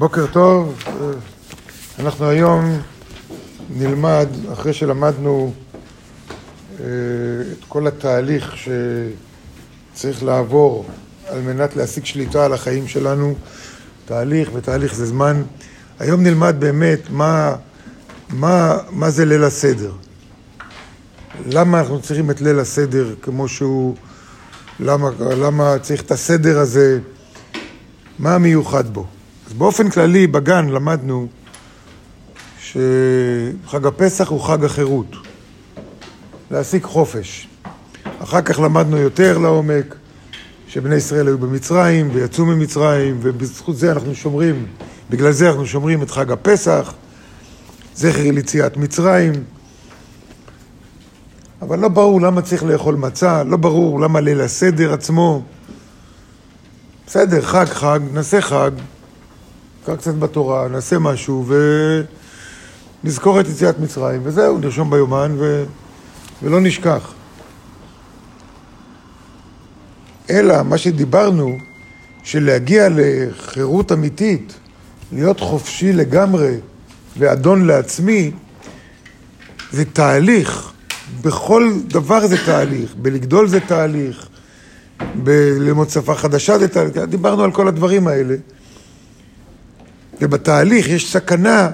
בוקר טוב, אנחנו היום נלמד, אחרי שלמדנו אה, את כל התהליך שצריך לעבור על מנת להשיג שליטה על החיים שלנו, תהליך ותהליך זה זמן. היום נלמד באמת מה, מה, מה זה ליל הסדר. למה אנחנו צריכים את ליל הסדר כמו שהוא, למה, למה צריך את הסדר הזה, מה המיוחד בו. אז באופן כללי בגן למדנו שחג הפסח הוא חג החירות, להשיג חופש. אחר כך למדנו יותר לעומק שבני ישראל היו במצרים ויצאו ממצרים ובזכות זה אנחנו שומרים, בגלל זה אנחנו שומרים את חג הפסח, זכר ליציאת מצרים. אבל לא ברור למה צריך לאכול מצה, לא ברור למה ליל הסדר עצמו. בסדר, חג חג, נעשה חג, נקרא קצת בתורה, נעשה משהו ונזכור את יציאת מצרים, וזהו, נרשום ביומן ו... ולא נשכח. אלא מה שדיברנו, שלהגיע לחירות אמיתית, להיות חופשי לגמרי ואדון לעצמי, זה תהליך. בכל דבר זה תהליך, בלגדול זה תהליך, בלמוד שפה חדשה זה תהליך, דיברנו על כל הדברים האלה. ובתהליך יש סכנה,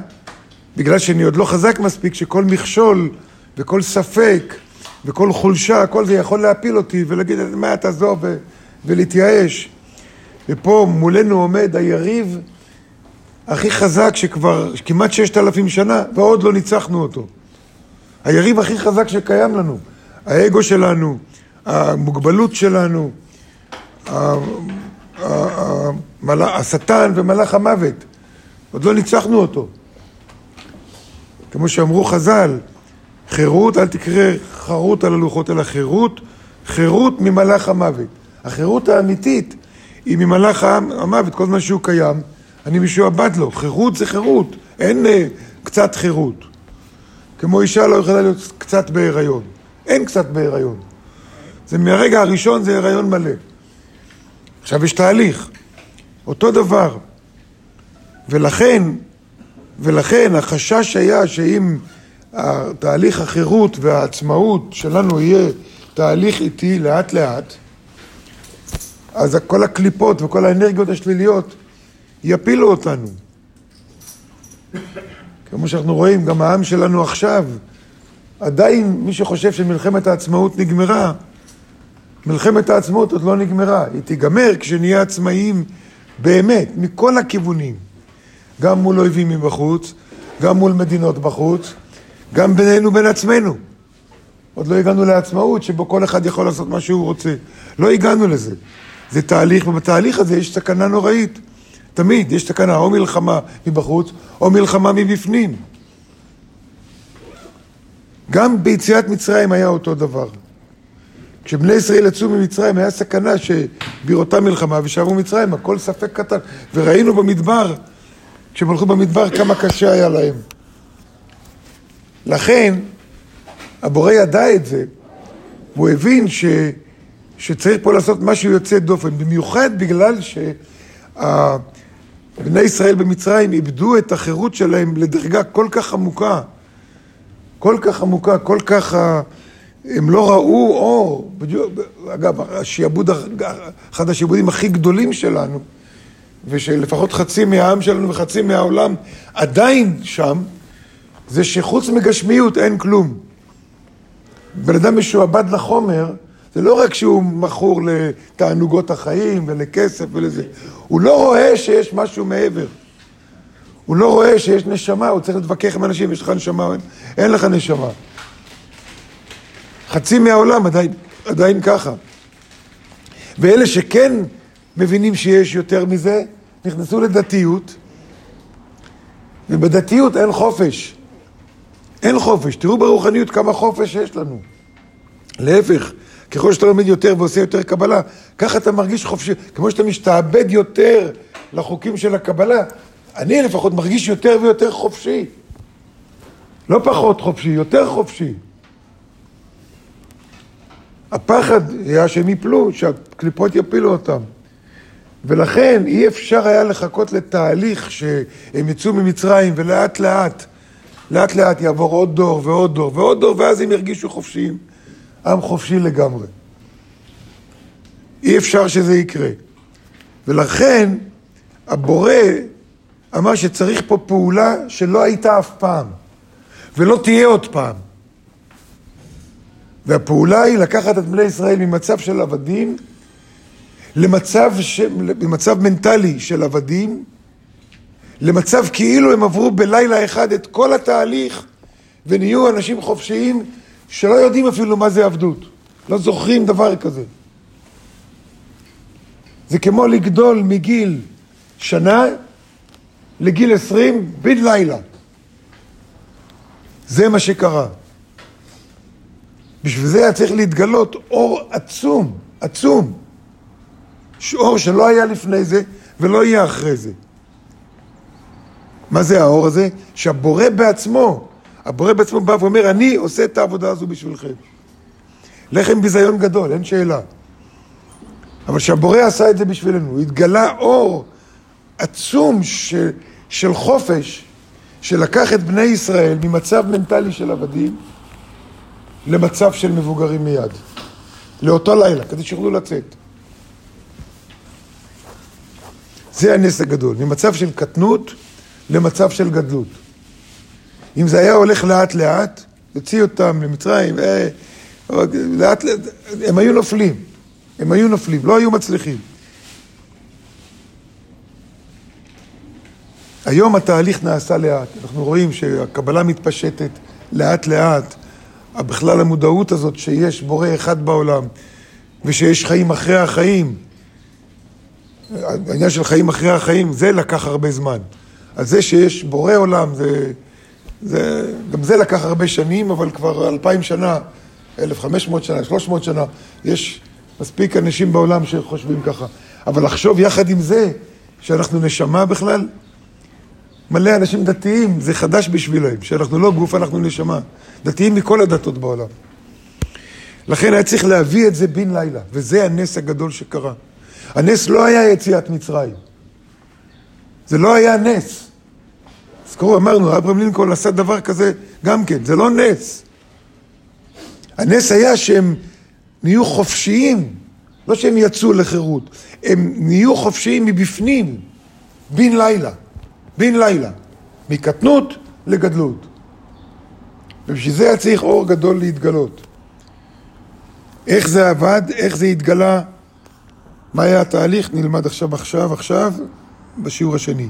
בגלל שאני עוד לא חזק מספיק, שכל מכשול וכל ספק וכל חולשה, כל זה יכול להפיל אותי ולהגיד, מה תעזוב ו- ולהתייאש. ופה מולנו עומד היריב הכי חזק שכבר כמעט ששת אלפים שנה ועוד לא ניצחנו אותו. היריב הכי חזק שקיים לנו, האגו שלנו, המוגבלות שלנו, השטן ומלאך המוות. עוד לא ניצחנו אותו. כמו שאמרו חז"ל, חירות, אל תקרא חרות על הלוחות, אלא חירות, חירות ממלאך המוות. החירות האמיתית היא ממלאך המוות, כל זמן שהוא קיים, אני משועבד לו. חירות זה חירות, אין uh, קצת חירות. כמו אישה לא יכולה להיות קצת בהיריון. אין קצת בהיריון. זה מהרגע הראשון זה הריון מלא. עכשיו יש תהליך. אותו דבר. ולכן, ולכן החשש היה שאם תהליך החירות והעצמאות שלנו יהיה תהליך איטי לאט לאט, אז כל הקליפות וכל האנרגיות השליליות יפילו אותנו. כמו שאנחנו רואים, גם העם שלנו עכשיו, עדיין מי שחושב שמלחמת העצמאות נגמרה, מלחמת העצמאות עוד לא נגמרה. היא תיגמר כשנהיה עצמאיים באמת, מכל הכיוונים. גם מול אויבים מבחוץ, גם מול מדינות בחוץ, גם בינינו בין עצמנו. עוד לא הגענו לעצמאות שבו כל אחד יכול לעשות מה שהוא רוצה. לא הגענו לזה. זה תהליך, ובתהליך הזה יש סכנה נוראית. תמיד יש סכנה, או מלחמה מבחוץ, או מלחמה מבפנים. גם ביציאת מצרים היה אותו דבר. כשבני ישראל יצאו ממצרים היה סכנה שבראותה מלחמה ושבו מצרים, הכל ספק קטן. וראינו במדבר כשהם הלכו במדבר כמה קשה היה להם. לכן, הבורא ידע את זה, והוא הבין ש, שצריך פה לעשות משהו יוצא דופן, במיוחד בגלל שבני ישראל במצרים איבדו את החירות שלהם לדרגה כל כך עמוקה, כל כך עמוקה, כל כך... הם לא ראו אור. אגב, השיעבוד, אחד השיעבודים הכי גדולים שלנו, ושלפחות חצי מהעם שלנו וחצי מהעולם עדיין שם, זה שחוץ מגשמיות אין כלום. בן אדם משועבד לחומר, זה לא רק שהוא מכור לתענוגות החיים ולכסף ולזה, הוא לא רואה שיש משהו מעבר. הוא לא רואה שיש נשמה, הוא צריך להתווכח עם אנשים, יש לך נשמה, אין, אין לך נשמה. חצי מהעולם עדיין, עדיין ככה. ואלה שכן מבינים שיש יותר מזה, נכנסו לדתיות, ובדתיות אין חופש. אין חופש. תראו ברוחניות כמה חופש יש לנו. להפך, ככל שאתה לומד יותר ועושה יותר קבלה, ככה אתה מרגיש חופשי. כמו שאתה משתעבד יותר לחוקים של הקבלה, אני לפחות מרגיש יותר ויותר חופשי. לא פחות חופשי, יותר חופשי. הפחד היה שהם יפלו, שהקליפות יפילו אותם. ולכן אי אפשר היה לחכות לתהליך שהם יצאו ממצרים ולאט לאט, לאט לאט יעבור עוד דור ועוד דור ועוד דור ואז הם ירגישו חופשיים. עם חופשי לגמרי. אי אפשר שזה יקרה. ולכן הבורא אמר שצריך פה פעולה שלא הייתה אף פעם, ולא תהיה עוד פעם. והפעולה היא לקחת את בני ישראל ממצב של עבדים למצב, ש... למצב מנטלי של עבדים, למצב כאילו הם עברו בלילה אחד את כל התהליך ונהיו אנשים חופשיים שלא יודעים אפילו מה זה עבדות, לא זוכרים דבר כזה. זה כמו לגדול מגיל שנה לגיל עשרים בן לילה. זה מה שקרה. בשביל זה היה צריך להתגלות אור עצום, עצום. אור שלא היה לפני זה ולא יהיה אחרי זה. מה זה האור הזה? שהבורא בעצמו, הבורא בעצמו בא ואומר, אני עושה את העבודה הזו בשבילכם. לחם ביזיון גדול, אין שאלה. אבל שהבורא עשה את זה בשבילנו, התגלה אור עצום של, של חופש, שלקח את בני ישראל ממצב מנטלי של עבדים למצב של מבוגרים מיד. לאותו לילה, כדי שיוכלו לצאת. זה הנס הגדול, ממצב של קטנות למצב של גדלות. אם זה היה הולך לאט לאט, יוציא אותם למצרים, אה, לאט לאט, הם היו נופלים. הם היו נופלים, לא היו מצליחים. היום התהליך נעשה לאט, אנחנו רואים שהקבלה מתפשטת לאט לאט, בכלל המודעות הזאת שיש בורא אחד בעולם ושיש חיים אחרי החיים, העניין של חיים אחרי החיים, זה לקח הרבה זמן. אז זה שיש בורא עולם, זה, זה, גם זה לקח הרבה שנים, אבל כבר אלפיים שנה, אלף חמש מאות שנה, שלוש מאות שנה, יש מספיק אנשים בעולם שחושבים ככה. אבל לחשוב יחד עם זה, שאנחנו נשמה בכלל, מלא אנשים דתיים, זה חדש בשבילם, שאנחנו לא גוף, אנחנו נשמה. דתיים מכל הדתות בעולם. לכן היה צריך להביא את זה בן לילה, וזה הנס הגדול שקרה. הנס לא היה יציאת מצרים. זה לא היה נס. זכרו, אמרנו, אברהם לינקולן עשה דבר כזה גם כן, זה לא נס. הנס היה שהם נהיו חופשיים, לא שהם יצאו לחירות, הם נהיו חופשיים מבפנים, בן לילה, בן לילה, מקטנות לגדלות. ובשביל זה היה צריך אור גדול להתגלות. איך זה עבד, איך זה התגלה, מה היה התהליך, נלמד עכשיו, עכשיו, עכשיו, בשיעור השני.